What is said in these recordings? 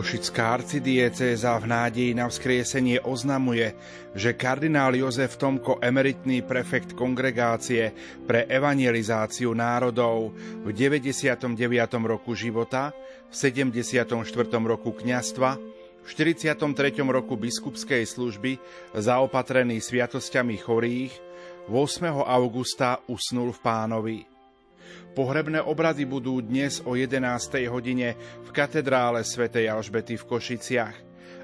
Košická arcidiecéza v nádeji na vzkriesenie oznamuje, že kardinál Jozef Tomko, emeritný prefekt kongregácie pre evangelizáciu národov v 99. roku života, v 74. roku kňastva, v 43. roku biskupskej služby zaopatrený sviatosťami chorých, 8. augusta usnul v pánovi. Pohrebné obrady budú dnes o 11. hodine v katedrále svätej Alžbety v Košiciach.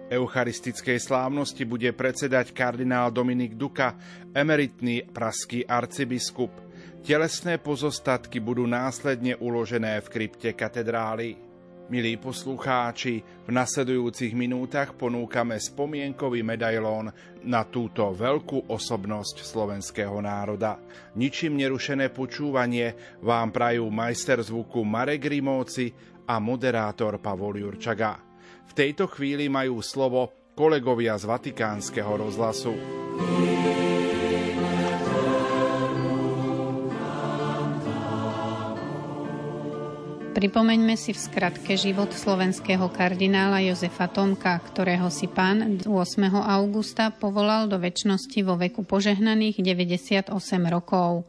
Eucharistickej slávnosti bude predsedať kardinál Dominik Duka, emeritný praský arcibiskup. Telesné pozostatky budú následne uložené v krypte katedrály. Milí poslucháči, v nasledujúcich minútach ponúkame spomienkový medailón na túto veľkú osobnosť slovenského národa. Ničím nerušené počúvanie vám prajú majster zvuku Marek Rimóci a moderátor Pavol Jurčaga. V tejto chvíli majú slovo kolegovia z Vatikánskeho rozhlasu. Pripomeňme si v skratke život slovenského kardinála Jozefa Tomka, ktorého si pán 8. augusta povolal do väčšnosti vo veku požehnaných 98 rokov.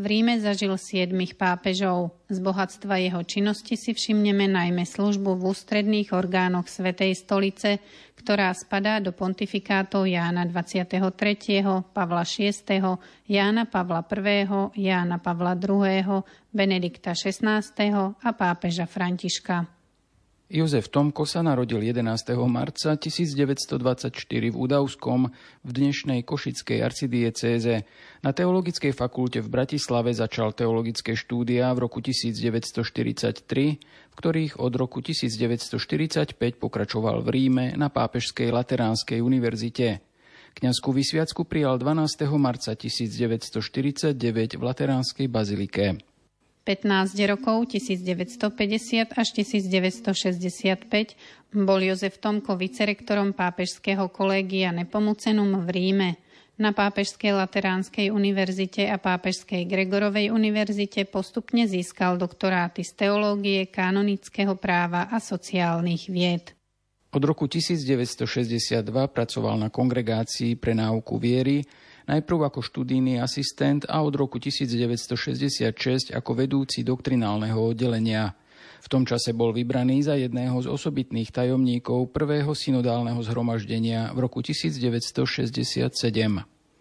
V Ríme zažil siedmých pápežov. Z bohatstva jeho činnosti si všimneme najmä službu v ústredných orgánoch Svetej stolice, ktorá spadá do pontifikátov Jána 23., Pavla VI., Jána Pavla I., Jána Pavla II., Benedikta XVI. a pápeža Františka. Jozef Tomko sa narodil 11. marca 1924 v Udavskom v dnešnej Košickej arcidiecéze. Na Teologickej fakulte v Bratislave začal teologické štúdia v roku 1943, v ktorých od roku 1945 pokračoval v Ríme na Pápežskej Lateránskej univerzite. Kňazskú vysviacku prijal 12. marca 1949 v Lateránskej bazilike. 15 rokov 1950 až 1965 bol Jozef Tomko vicerektorom pápežského kolégia Nepomucenum v Ríme. Na Pápežskej Lateránskej univerzite a Pápežskej Gregorovej univerzite postupne získal doktoráty z teológie, kanonického práva a sociálnych vied. Od roku 1962 pracoval na kongregácii pre náuku viery, najprv ako študijný asistent a od roku 1966 ako vedúci doktrinálneho oddelenia. V tom čase bol vybraný za jedného z osobitných tajomníkov prvého synodálneho zhromaždenia v roku 1967.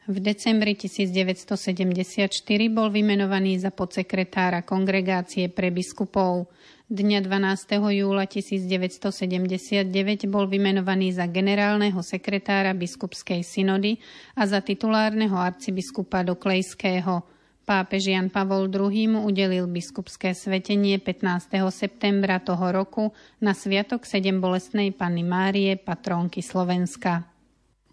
V decembri 1974 bol vymenovaný za podsekretára kongregácie pre biskupov. Dňa 12. júla 1979 bol vymenovaný za generálneho sekretára biskupskej synody a za titulárneho arcibiskupa Doklejského. Pápež Jan Pavol II mu udelil biskupské svetenie 15. septembra toho roku na Sviatok sedem bolestnej Panny Márie, patrónky Slovenska.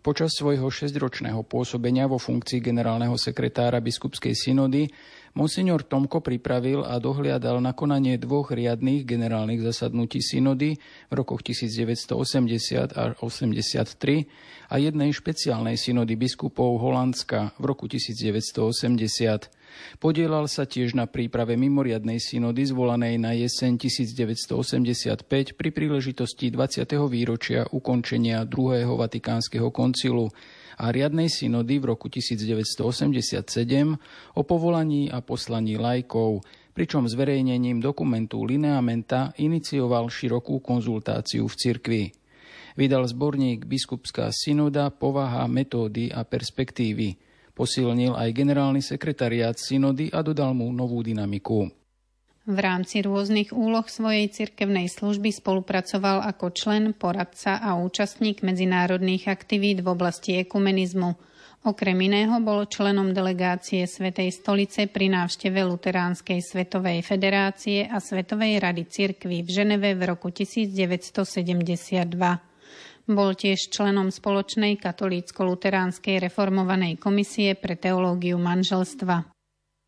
Počas svojho šesťročného pôsobenia vo funkcii generálneho sekretára biskupskej synody monsignor Tomko pripravil a dohliadal na konanie dvoch riadných generálnych zasadnutí synody v rokoch 1980 a 83 a jednej špeciálnej synody biskupov Holandska v roku 1980. Podielal sa tiež na príprave mimoriadnej synody zvolanej na jeseň 1985 pri príležitosti 20. výročia ukončenia druhého vatikánskeho koncilu a riadnej synody v roku 1987 o povolaní a poslaní lajkov, pričom zverejnením dokumentu Lineamenta inicioval širokú konzultáciu v cirkvi. Vydal zborník Biskupská synoda, povaha, metódy a perspektívy – Posilnil aj generálny sekretariát synody a dodal mu novú dynamiku. V rámci rôznych úloh svojej cirkevnej služby spolupracoval ako člen, poradca a účastník medzinárodných aktivít v oblasti ekumenizmu. Okrem iného bol členom delegácie Svetej stolice pri návšteve Luteránskej svetovej federácie a Svetovej rady cirkví v Ženeve v roku 1972. Bol tiež členom spoločnej katolícko-luteránskej reformovanej komisie pre teológiu manželstva.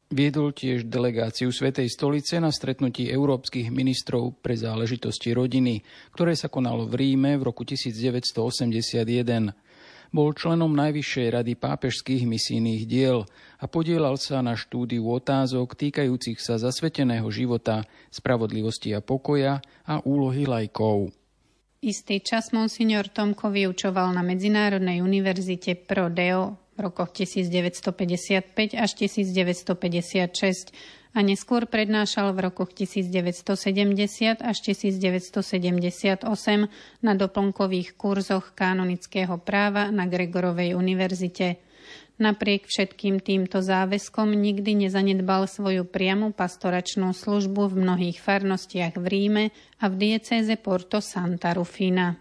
Viedol tiež delegáciu Svetej stolice na stretnutí európskych ministrov pre záležitosti rodiny, ktoré sa konalo v Ríme v roku 1981. Bol členom Najvyššej rady pápežských misijných diel a podielal sa na štúdiu otázok týkajúcich sa zasveteného života, spravodlivosti a pokoja a úlohy lajkov. Istý čas monsignor Tomko vyučoval na Medzinárodnej univerzite Pro Deo v rokoch 1955 až 1956 a neskôr prednášal v rokoch 1970 až 1978 na doplnkových kurzoch kanonického práva na Gregorovej univerzite. Napriek všetkým týmto záväzkom nikdy nezanedbal svoju priamu pastoračnú službu v mnohých farnostiach v Ríme a v diecéze Porto Santa Rufina.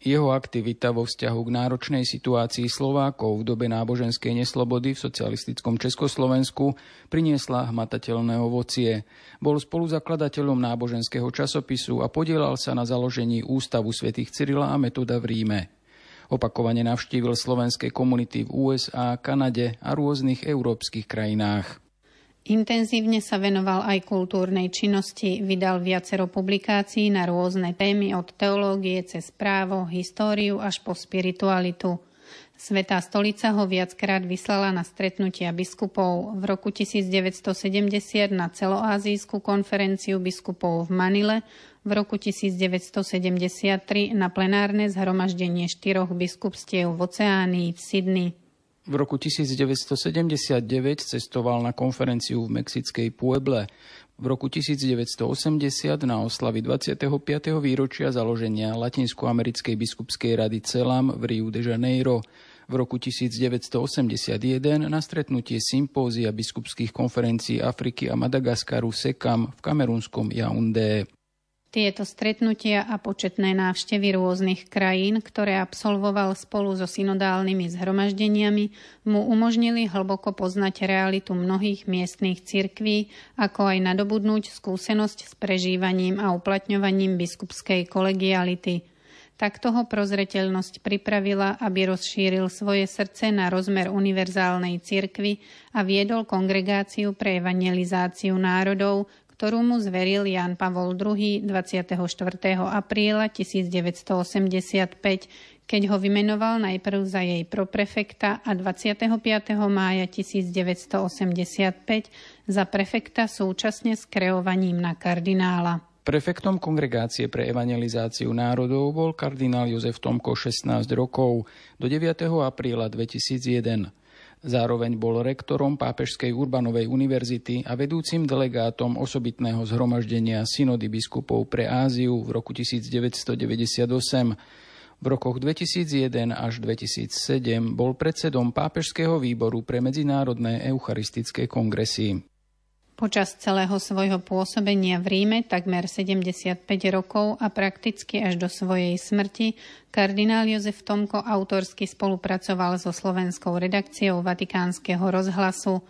Jeho aktivita vo vzťahu k náročnej situácii Slovákov v dobe náboženskej neslobody v socialistickom Československu priniesla hmatateľné ovocie. Bol spoluzakladateľom náboženského časopisu a podielal sa na založení Ústavu svätých Cyrila a Metoda v Ríme. Opakovane navštívil slovenské komunity v USA, Kanade a rôznych európskych krajinách. Intenzívne sa venoval aj kultúrnej činnosti, vydal viacero publikácií na rôzne témy od teológie cez právo, históriu až po spiritualitu. Svetá stolica ho viackrát vyslala na stretnutia biskupov. V roku 1970 na celoázijskú konferenciu biskupov v Manile, v roku 1973 na plenárne zhromaždenie štyroch biskupstiev v Oceánii v Sydney. V roku 1979 cestoval na konferenciu v mexickej Pueble. V roku 1980 na oslavy 25. výročia založenia Latinskoamerickej biskupskej rady CELAM v Rio de Janeiro v roku 1981 na stretnutie sympózia biskupských konferencií Afriky a Madagaskaru SECAM v kamerunskom Yaoundé. Tieto stretnutia a početné návštevy rôznych krajín, ktoré absolvoval spolu so synodálnymi zhromaždeniami, mu umožnili hlboko poznať realitu mnohých miestnych cirkví, ako aj nadobudnúť skúsenosť s prežívaním a uplatňovaním biskupskej kolegiality. Takto ho prozreteľnosť pripravila, aby rozšíril svoje srdce na rozmer univerzálnej cirkvy a viedol kongregáciu pre evangelizáciu národov, ktorú mu zveril Jan Pavol II 24. apríla 1985, keď ho vymenoval najprv za jej proprefekta a 25. mája 1985 za prefekta súčasne s kreovaním na kardinála. Prefektom Kongregácie pre evangelizáciu národov bol kardinál Jozef Tomko 16 rokov do 9. apríla 2001. Zároveň bol rektorom Pápežskej Urbanovej univerzity a vedúcim delegátom osobitného zhromaždenia synody biskupov pre Áziu v roku 1998. V rokoch 2001 až 2007 bol predsedom Pápežského výboru pre medzinárodné eucharistické kongresy. Počas celého svojho pôsobenia v Ríme, takmer 75 rokov a prakticky až do svojej smrti, kardinál Jozef Tomko autorsky spolupracoval so slovenskou redakciou Vatikánskeho rozhlasu.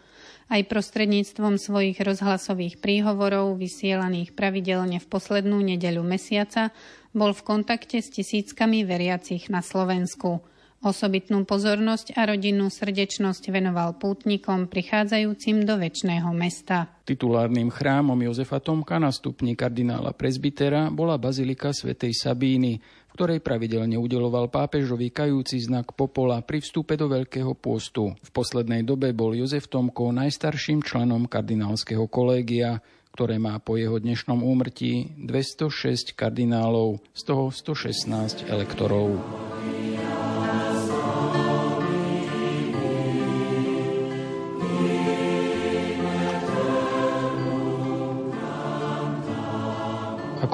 Aj prostredníctvom svojich rozhlasových príhovorov, vysielaných pravidelne v poslednú nedeľu mesiaca, bol v kontakte s tisíckami veriacich na Slovensku – Osobitnú pozornosť a rodinnú srdečnosť venoval pútnikom prichádzajúcim do väčšného mesta. Titulárnym chrámom Jozefa Tomka na stupni kardinála prezbitera bola bazilika svätej Sabíny, v ktorej pravidelne udeloval pápežovi kajúci znak popola pri vstupe do Veľkého pôstu. V poslednej dobe bol Jozef Tomko najstarším členom kardinálskeho kolégia, ktoré má po jeho dnešnom úmrtí 206 kardinálov, z toho 116 elektorov.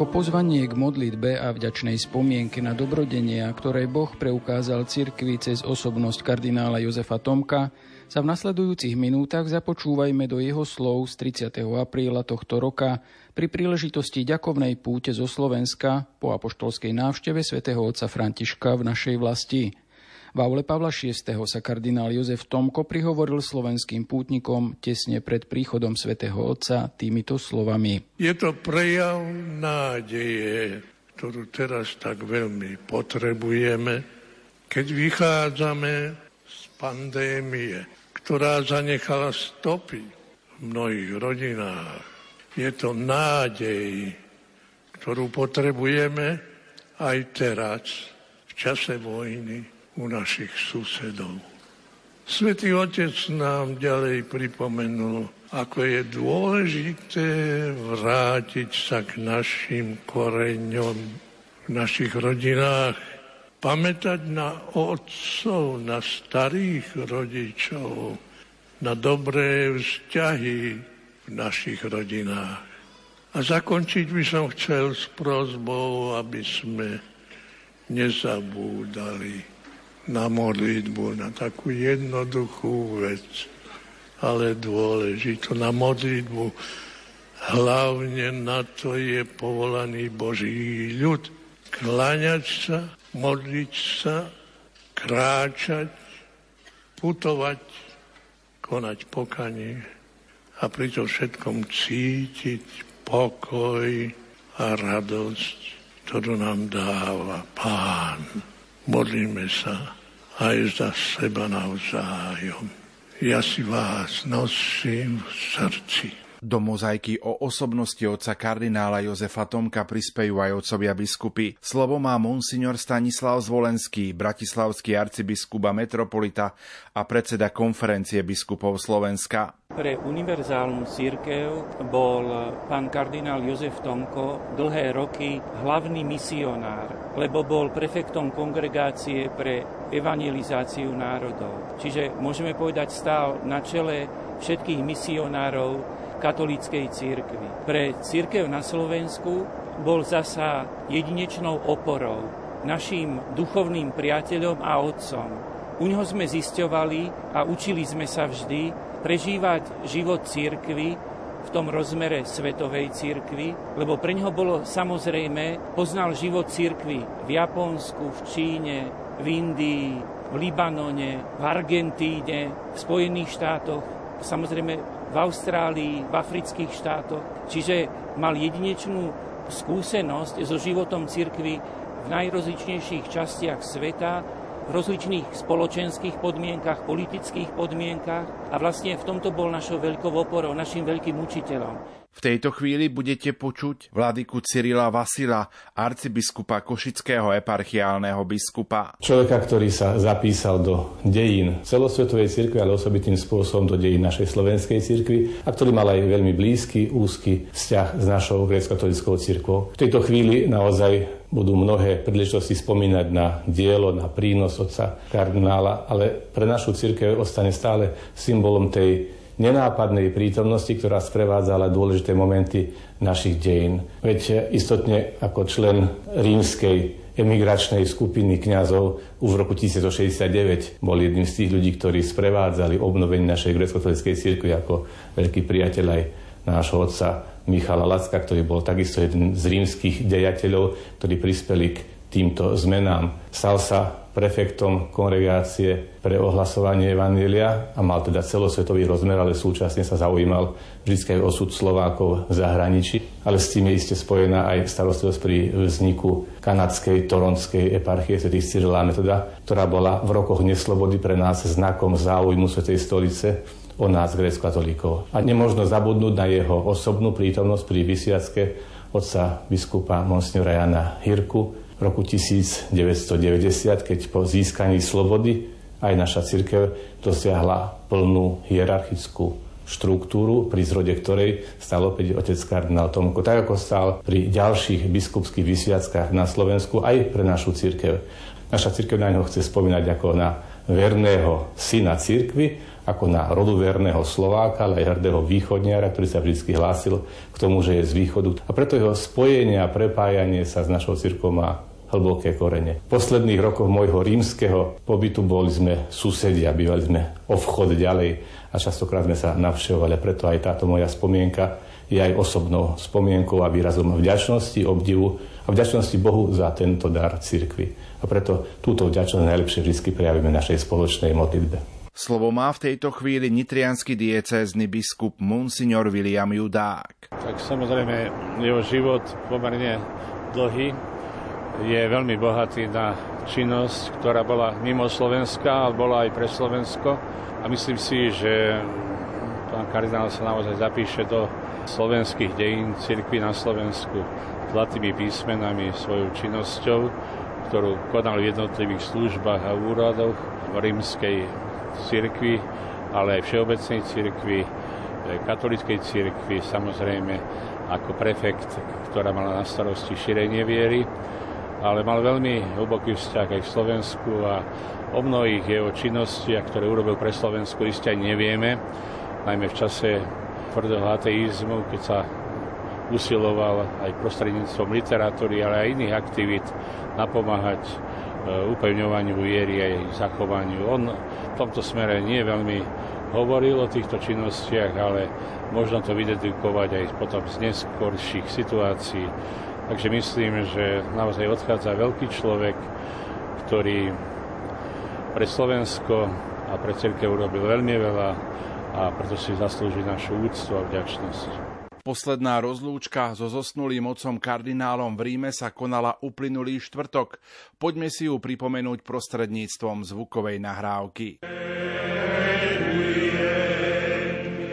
Ako pozvanie k modlitbe a vďačnej spomienke na dobrodenia, ktoré Boh preukázal cirkvi cez osobnosť kardinála Jozefa Tomka, sa v nasledujúcich minútach započúvajme do jeho slov z 30. apríla tohto roka pri príležitosti ďakovnej púte zo Slovenska po apoštolskej návšteve svätého otca Františka v našej vlasti – v aule Pavla VI. sa kardinál Jozef Tomko prihovoril slovenským pútnikom tesne pred príchodom svätého Otca týmito slovami. Je to prejav nádeje, ktorú teraz tak veľmi potrebujeme, keď vychádzame z pandémie, ktorá zanechala stopy v mnohých rodinách. Je to nádej, ktorú potrebujeme aj teraz, v čase vojny u našich susedov. Svetý Otec nám ďalej pripomenul, ako je dôležité vrátiť sa k našim koreňom, našich rodinách, pamätať na otcov, na starých rodičov, na dobré vzťahy v našich rodinách. A zakončiť by som chcel s prozbou, aby sme nezabúdali na modlitbu, na takú jednoduchú vec, ale dôležitú, na modlitbu. Hlavne na to je povolaný Boží ľud. Kláňať sa, modliť sa, kráčať, putovať, konať pokanie a pri to všetkom cítiť pokoj a radosť, ktorú nám dáva Pán. Modlíme sa aj za seba navzájom. Ja si vás nosím v srdci. Do mozaiky o osobnosti otca kardinála Jozefa Tomka prispejú aj otcovia biskupy. Slovo má monsignor Stanislav Zvolenský, bratislavský arcibiskup a metropolita a predseda konferencie biskupov Slovenska. Pre univerzálnu církev bol pán kardinál Jozef Tomko dlhé roky hlavný misionár, lebo bol prefektom kongregácie pre evangelizáciu národov. Čiže môžeme povedať, stál na čele všetkých misionárov katolíckej církvy. Pre církev na Slovensku bol zasa jedinečnou oporou, našim duchovným priateľom a otcom. U ňoho sme zisťovali a učili sme sa vždy prežívať život církvy v tom rozmere svetovej církvy, lebo pre ňoho bolo samozrejme, poznal život církvy v Japonsku, v Číne, v Indii, v Libanone, v Argentíne, v Spojených štátoch, samozrejme v Austrálii, v afrických štátoch. Čiže mal jedinečnú skúsenosť so životom cirkvy v najrozličnejších častiach sveta, v rozličných spoločenských podmienkach, politických podmienkach a vlastne v tomto bol našou veľkou oporou, našim veľkým učiteľom. V tejto chvíli budete počuť vladyku Cyrila Vasila, arcibiskupa Košického eparchiálneho biskupa. Človeka, ktorý sa zapísal do dejín celosvetovej cirkvi, ale osobitým spôsobom do dejín našej slovenskej cirkvi a ktorý mal aj veľmi blízky, úzky vzťah s našou grécko-katolickou cirkvou. V tejto chvíli naozaj budú mnohé príležitosti spomínať na dielo, na prínos otca kardinála, ale pre našu církev ostane stále symbolom tej nenápadnej prítomnosti, ktorá sprevádzala dôležité momenty našich dejín. Veď istotne ako člen rímskej emigračnej skupiny kňazov už v roku 1969 bol jedným z tých ľudí, ktorí sprevádzali obnovenie našej grecko-katolíckej cirkvi ako veľký priateľ aj nášho otca Michala Lacka, ktorý bol takisto jeden z rímskych dejateľov, ktorí prispeli k týmto zmenám. Stal sa prefektom kongregácie pre ohlasovanie Evanília a mal teda celosvetový rozmer, ale súčasne sa zaujímal vždy aj osud Slovákov v zahraničí. Ale s tým je iste spojená aj starostlivosť pri vzniku kanadskej toronskej eparchie Sv. Cyrila Metoda, ktorá bola v rokoch neslobody pre nás znakom záujmu Svetej stolice o nás, grécko-katolíkov. A nemožno zabudnúť na jeho osobnú prítomnosť pri vysiacke otca biskupa Monsignora Jana Hirku, v roku 1990, keď po získaní slobody aj naša církev dosiahla plnú hierarchickú štruktúru, pri zrode ktorej stal opäť otec kardinál Tomko, tak ako stal pri ďalších biskupských vysviackách na Slovensku aj pre našu církev. Naša církev na neho chce spomínať ako na verného syna církvy, ako na rodu verného Slováka, ale aj hrdého východniara, ktorý sa vždy hlásil k tomu, že je z východu. A preto jeho spojenie a prepájanie sa s našou církou má hlboké korene. V posledných rokoch môjho rímskeho pobytu boli sme susedia, bývali sme o vchod ďalej a častokrát sme sa navštevovali. Preto aj táto moja spomienka je aj osobnou spomienkou a výrazom vďačnosti, obdivu a vďačnosti Bohu za tento dar cirkvi. A preto túto vďačnosť najlepšie vždy prejavíme našej spoločnej modlitbe. Slovo má v tejto chvíli nitrianský diecézny biskup Monsignor William Judák. Tak samozrejme, jeho život pomerne dlhý, je veľmi bohatý na činnosť, ktorá bola mimo Slovenska, ale bola aj pre Slovensko. A myslím si, že pán kardinál sa naozaj zapíše do slovenských dejín cirkvi na Slovensku zlatými písmenami svojou činnosťou, ktorú konal v jednotlivých službách a úradoch v rímskej cirkvi, ale aj všeobecnej cirkvi, katolickej cirkvi, samozrejme ako prefekt, ktorá mala na starosti šírenie viery ale mal veľmi hlboký vzťah aj k Slovensku a o mnohých jeho činnostiach, ktoré urobil pre Slovensku, iste aj nevieme, najmä v čase tvrdého ateizmu, keď sa usiloval aj prostredníctvom literatúry, ale aj iných aktivít napomáhať e, upevňovaniu viery aj zachovaniu. On v tomto smere nie veľmi hovoril o týchto činnostiach, ale možno to vydedukovať aj potom z neskorších situácií. Takže myslím, že naozaj odchádza veľký človek, ktorý pre Slovensko a pre cirkev urobil veľmi veľa a preto si zaslúži našu úctu a vďačnosť. Posledná rozlúčka so zosnulým otcom kardinálom v Ríme sa konala uplynulý štvrtok. Poďme si ju pripomenúť prostredníctvom zvukovej nahrávky.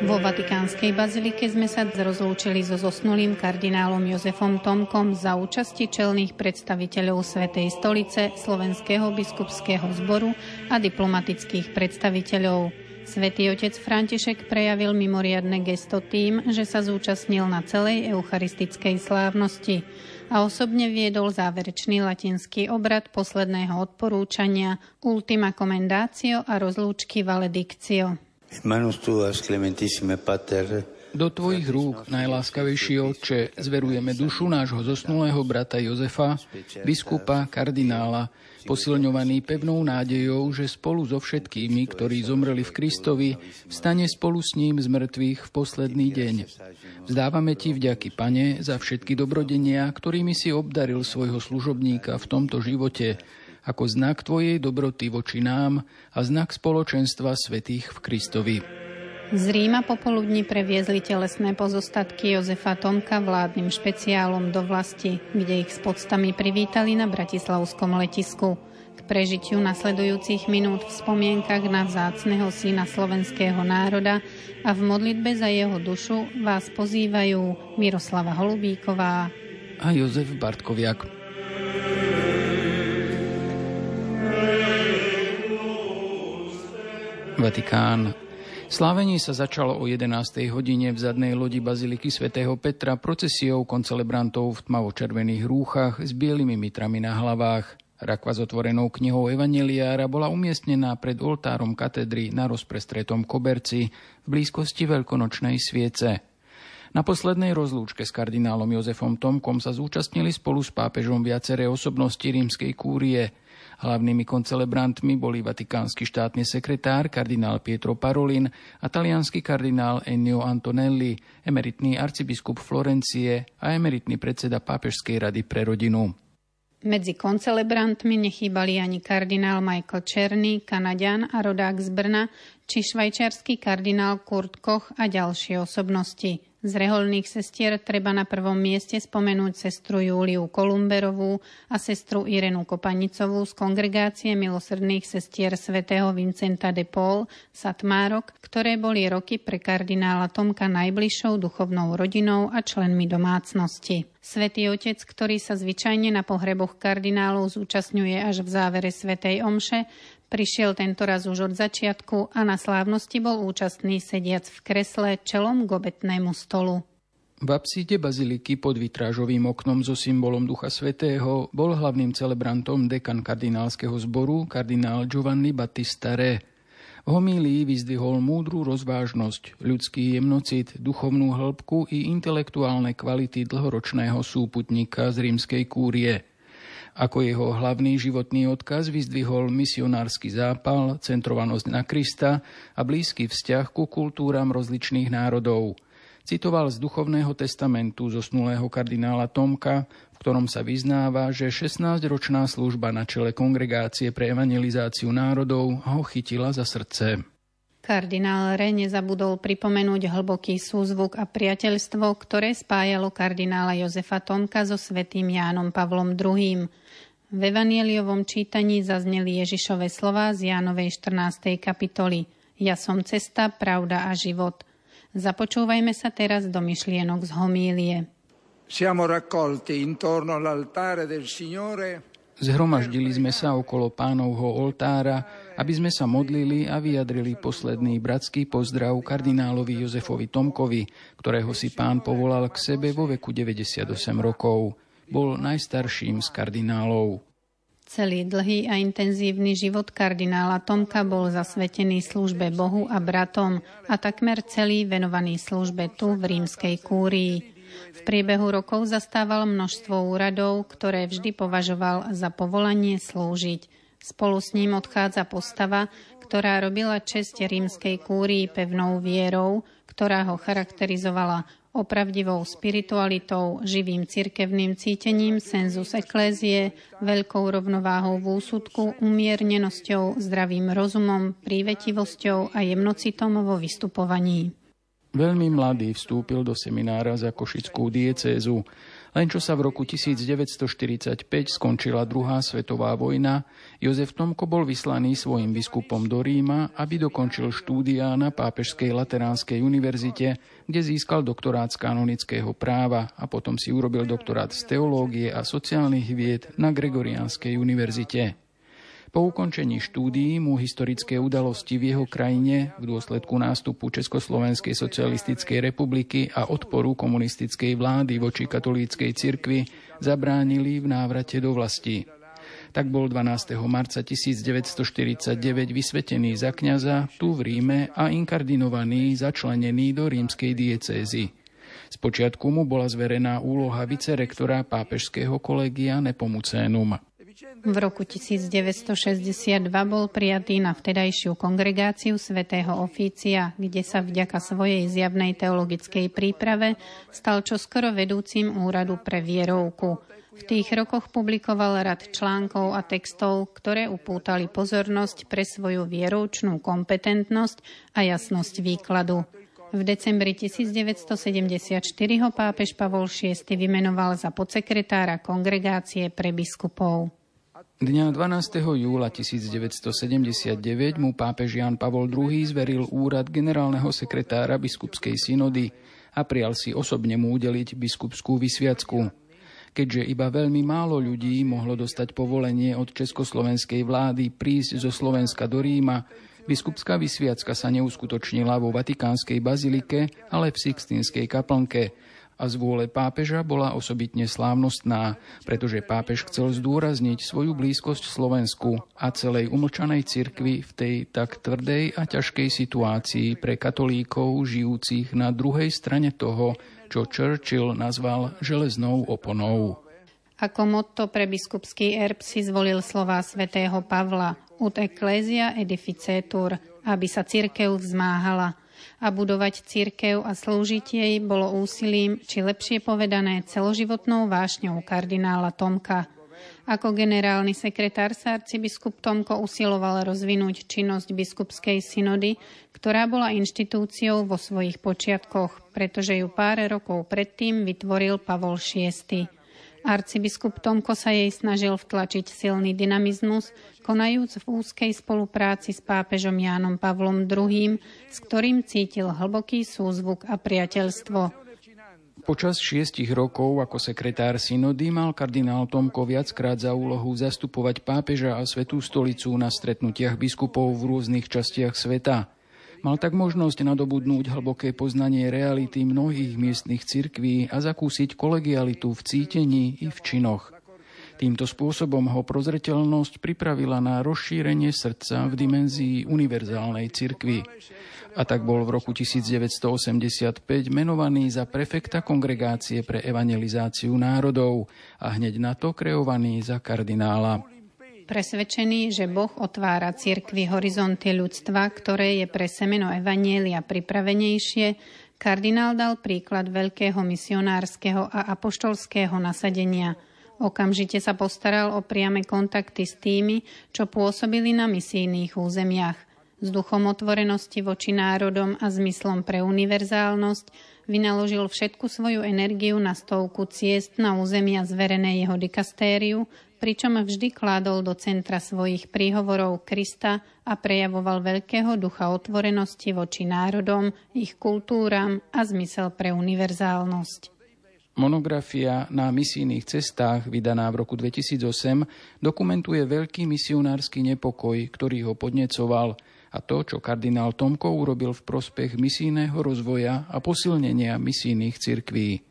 Vo Vatikánskej bazilike sme sa rozlúčili so zosnulým kardinálom Jozefom Tomkom za účasti čelných predstaviteľov Svetej stolice, Slovenského biskupského zboru a diplomatických predstaviteľov. Svetý otec František prejavil mimoriadne gesto tým, že sa zúčastnil na celej eucharistickej slávnosti a osobne viedol záverečný latinský obrad posledného odporúčania Ultima Commendatio a rozlúčky Valedictio. Do tvojich rúk, najláskavejší oče, zverujeme dušu nášho zosnulého brata Jozefa, biskupa, kardinála, posilňovaný pevnou nádejou, že spolu so všetkými, ktorí zomreli v Kristovi, vstane spolu s ním z mŕtvych v posledný deň. Vzdávame ti vďaky, Pane, za všetky dobrodenia, ktorými si obdaril svojho služobníka v tomto živote, ako znak Tvojej dobroty voči nám a znak spoločenstva svetých v Kristovi. Z Ríma popoludní previezli telesné pozostatky Jozefa Tomka vládnym špeciálom do vlasti, kde ich s podstami privítali na Bratislavskom letisku. K prežitiu nasledujúcich minút v spomienkach na vzácneho syna slovenského národa a v modlitbe za jeho dušu vás pozývajú Miroslava Holubíková a Jozef Bartkoviak. Vatikán. Slávenie sa začalo o 11. hodine v zadnej lodi Baziliky svätého Petra procesiou koncelebrantov v tmavo-červených rúchach s bielými mitrami na hlavách. Rakva s otvorenou knihou Evangeliára bola umiestnená pred oltárom katedry na rozprestretom koberci v blízkosti veľkonočnej sviece. Na poslednej rozlúčke s kardinálom Jozefom Tomkom sa zúčastnili spolu s pápežom viaceré osobnosti rímskej kúrie – Hlavnými koncelebrantmi boli vatikánsky štátny sekretár kardinál Pietro Parolin a talianský kardinál Ennio Antonelli, emeritný arcibiskup Florencie a emeritný predseda Pápežskej rady pre rodinu. Medzi koncelebrantmi nechýbali ani kardinál Michael Černý, Kanadian a rodák z Brna, či švajčiarsky kardinál Kurt Koch a ďalšie osobnosti. Z reholných sestier treba na prvom mieste spomenúť sestru Júliu Kolumberovú a sestru Irenu Kopanicovú z kongregácie milosrdných sestier svätého Vincenta de Paul Satmárok, ktoré boli roky pre kardinála Tomka najbližšou duchovnou rodinou a členmi domácnosti. Svetý otec, ktorý sa zvyčajne na pohreboch kardinálov zúčastňuje až v závere Svetej Omše, Prišiel tento raz už od začiatku a na slávnosti bol účastný sediac v kresle čelom k obetnému stolu. V apsíde baziliky pod vitrážovým oknom so symbolom Ducha Svetého bol hlavným celebrantom dekan kardinálskeho zboru kardinál Giovanni Battista Re. V homílii vyzdvihol múdru rozvážnosť, ľudský jemnocit, duchovnú hĺbku i intelektuálne kvality dlhoročného súputníka z rímskej kúrie – ako jeho hlavný životný odkaz vyzdvihol misionársky zápal, centrovanosť na Krista a blízky vzťah ku kultúram rozličných národov. Citoval z duchovného testamentu zosnulého kardinála Tomka, v ktorom sa vyznáva, že 16-ročná služba na čele kongregácie pre evangelizáciu národov ho chytila za srdce. Kardinál Re nezabudol pripomenúť hlboký súzvuk a priateľstvo, ktoré spájalo kardinála Jozefa Tomka so svetým Jánom Pavlom II. V evanieliovom čítaní zazneli Ježišove slova z Jánovej 14. kapitoly Ja som cesta, pravda a život. Započúvajme sa teraz do myšlienok z homílie. Zhromaždili sme sa okolo pánovho oltára, aby sme sa modlili a vyjadrili posledný bratský pozdrav kardinálovi Jozefovi Tomkovi, ktorého si pán povolal k sebe vo veku 98 rokov. Bol najstarším z kardinálov. Celý dlhý a intenzívny život kardinála Tomka bol zasvetený službe Bohu a bratom a takmer celý venovaný službe tu v rímskej kúrii. V priebehu rokov zastával množstvo úradov, ktoré vždy považoval za povolanie slúžiť. Spolu s ním odchádza postava, ktorá robila čest rímskej kúrii pevnou vierou, ktorá ho charakterizovala opravdivou spiritualitou, živým cirkevným cítením senzus eklézie, veľkou rovnováhou v úsudku, umiernenosťou, zdravým rozumom, prívetivosťou a jemnocitom vo vystupovaní. Veľmi mladý vstúpil do seminára za Košickú diecézu. Len čo sa v roku 1945 skončila druhá svetová vojna, Jozef Tomko bol vyslaný svojim biskupom do Ríma, aby dokončil štúdia na Pápežskej Lateránskej univerzite, kde získal doktorát z kanonického práva a potom si urobil doktorát z teológie a sociálnych vied na Gregoriánskej univerzite. Po ukončení štúdií mu historické udalosti v jeho krajine v dôsledku nástupu Československej socialistickej republiky a odporu komunistickej vlády voči katolíckej cirkvi zabránili v návrate do vlasti. Tak bol 12. marca 1949 vysvetený za kňaza tu v Ríme a inkardinovaný, začlenený do rímskej diecézy. Spočiatku mu bola zverená úloha vicerektora pápežského kolegia Nepomucénum. V roku 1962 bol prijatý na vtedajšiu kongregáciu svätého Ofícia, kde sa vďaka svojej zjavnej teologickej príprave stal čoskoro vedúcim úradu pre vierovku. V tých rokoch publikoval rad článkov a textov, ktoré upútali pozornosť pre svoju vieroučnú kompetentnosť a jasnosť výkladu. V decembri 1974 ho pápež Pavol VI vymenoval za podsekretára kongregácie pre biskupov. Dňa 12. júla 1979 mu pápež Jan Pavol II zveril úrad generálneho sekretára biskupskej synody a prijal si osobne mu udeliť biskupskú vysviacku. Keďže iba veľmi málo ľudí mohlo dostať povolenie od československej vlády prísť zo Slovenska do Ríma, biskupská vysviacka sa neuskutočnila vo Vatikánskej bazilike, ale v Sixtinskej kaplnke, a z vôle pápeža bola osobitne slávnostná, pretože pápež chcel zdôrazniť svoju blízkosť Slovensku a celej umlčanej cirkvi v tej tak tvrdej a ťažkej situácii pre katolíkov žijúcich na druhej strane toho, čo Churchill nazval železnou oponou. Ako motto pre biskupský erb si zvolil slová svätého Pavla ut ecclesia edificetur, aby sa cirkev vzmáhala – a budovať církev a slúžiť jej bolo úsilím, či lepšie povedané celoživotnou vášňou kardinála Tomka. Ako generálny sekretár sa arcibiskup Tomko usiloval rozvinúť činnosť biskupskej synody, ktorá bola inštitúciou vo svojich počiatkoch, pretože ju pár rokov predtým vytvoril Pavol VI. Arcibiskup Tomko sa jej snažil vtlačiť silný dynamizmus, konajúc v úzkej spolupráci s pápežom Jánom Pavlom II, s ktorým cítil hlboký súzvuk a priateľstvo. Počas šiestich rokov ako sekretár synody mal kardinál Tomko viackrát za úlohu zastupovať pápeža a svetú stolicu na stretnutiach biskupov v rôznych častiach sveta. Mal tak možnosť nadobudnúť hlboké poznanie reality mnohých miestnych cirkví a zakúsiť kolegialitu v cítení i v činoch. Týmto spôsobom ho prozreteľnosť pripravila na rozšírenie srdca v dimenzii univerzálnej cirkvi. A tak bol v roku 1985 menovaný za prefekta kongregácie pre evangelizáciu národov a hneď na to kreovaný za kardinála. Presvedčený, že Boh otvára cirkvi horizonty ľudstva, ktoré je pre semeno Evanielia pripravenejšie, kardinál dal príklad veľkého misionárskeho a apoštolského nasadenia. Okamžite sa postaral o priame kontakty s tými, čo pôsobili na misijných územiach. S duchom otvorenosti voči národom a zmyslom pre univerzálnosť vynaložil všetku svoju energiu na stovku ciest na územia zverené jeho dikastériu pričom vždy kládol do centra svojich príhovorov Krista a prejavoval veľkého ducha otvorenosti voči národom, ich kultúram a zmysel pre univerzálnosť. Monografia na misijných cestách, vydaná v roku 2008, dokumentuje veľký misionársky nepokoj, ktorý ho podnecoval a to, čo kardinál Tomko urobil v prospech misijného rozvoja a posilnenia misijných cirkví.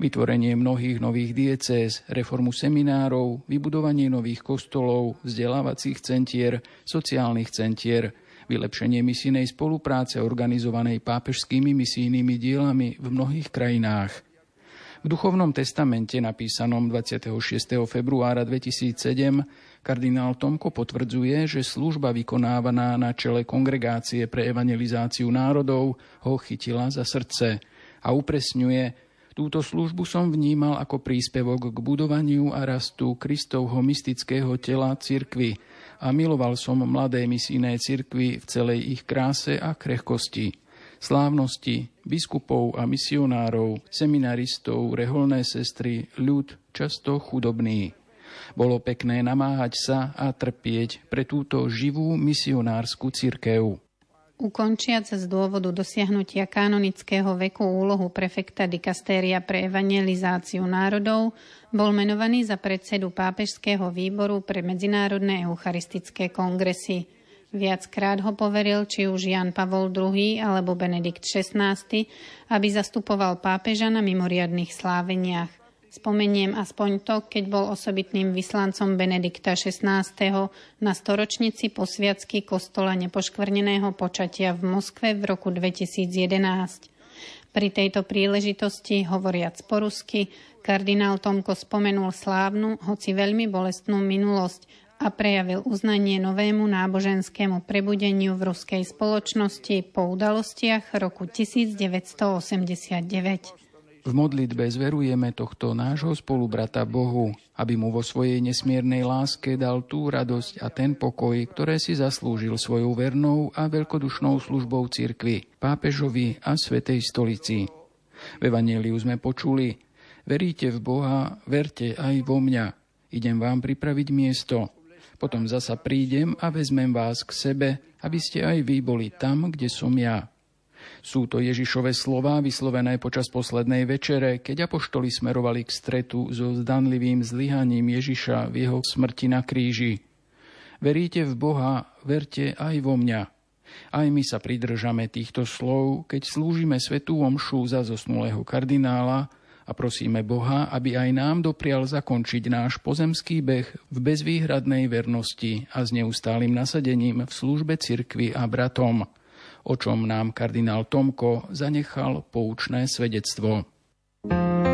Vytvorenie mnohých nových diecéz, reformu seminárov, vybudovanie nových kostolov, vzdelávacích centier, sociálnych centier, vylepšenie misijnej spolupráce organizovanej pápežskými misijnými dielami v mnohých krajinách. V duchovnom testamente napísanom 26. februára 2007 kardinál Tomko potvrdzuje, že služba vykonávaná na čele kongregácie pre evangelizáciu národov ho chytila za srdce a upresňuje, Túto službu som vnímal ako príspevok k budovaniu a rastu Kristovho mystického tela cirkvy a miloval som mladé misijné cirkvy v celej ich kráse a krehkosti. Slávnosti, biskupov a misionárov, seminaristov, reholné sestry, ľud často chudobný. Bolo pekné namáhať sa a trpieť pre túto živú misionárskú cirkev. Ukončiac z dôvodu dosiahnutia kanonického veku úlohu prefekta dikastéria pre evangelizáciu národov, bol menovaný za predsedu Pápežského výboru pre medzinárodné eucharistické kongresy. Viackrát ho poveril či už Jan Pavol II alebo Benedikt XVI, aby zastupoval pápeža na mimoriadných sláveniach. Spomeniem aspoň to, keď bol osobitným vyslancom Benedikta XVI. na storočnici posviacky kostola nepoškvrneného počatia v Moskve v roku 2011. Pri tejto príležitosti, hovoriac po rusky, kardinál Tomko spomenul slávnu, hoci veľmi bolestnú minulosť a prejavil uznanie novému náboženskému prebudeniu v ruskej spoločnosti po udalostiach roku 1989. V modlitbe zverujeme tohto nášho spolubrata Bohu, aby mu vo svojej nesmiernej láske dal tú radosť a ten pokoj, ktoré si zaslúžil svojou vernou a veľkodušnou službou cirkvi, pápežovi a Svetej stolici. V Evangeliu sme počuli, veríte v Boha, verte aj vo mňa. Idem vám pripraviť miesto. Potom zasa prídem a vezmem vás k sebe, aby ste aj vy boli tam, kde som ja. Sú to Ježišové slová vyslovené počas poslednej večere, keď apoštoli smerovali k stretu so zdanlivým zlyhaním Ježiša v jeho smrti na kríži. Veríte v Boha, verte aj vo mňa. Aj my sa pridržame týchto slov, keď slúžime svetú omšu za zosnulého kardinála a prosíme Boha, aby aj nám doprial zakončiť náš pozemský beh v bezvýhradnej vernosti a s neustálým nasadením v službe cirkvi a bratom o čom nám kardinál Tomko zanechal poučné svedectvo. thank you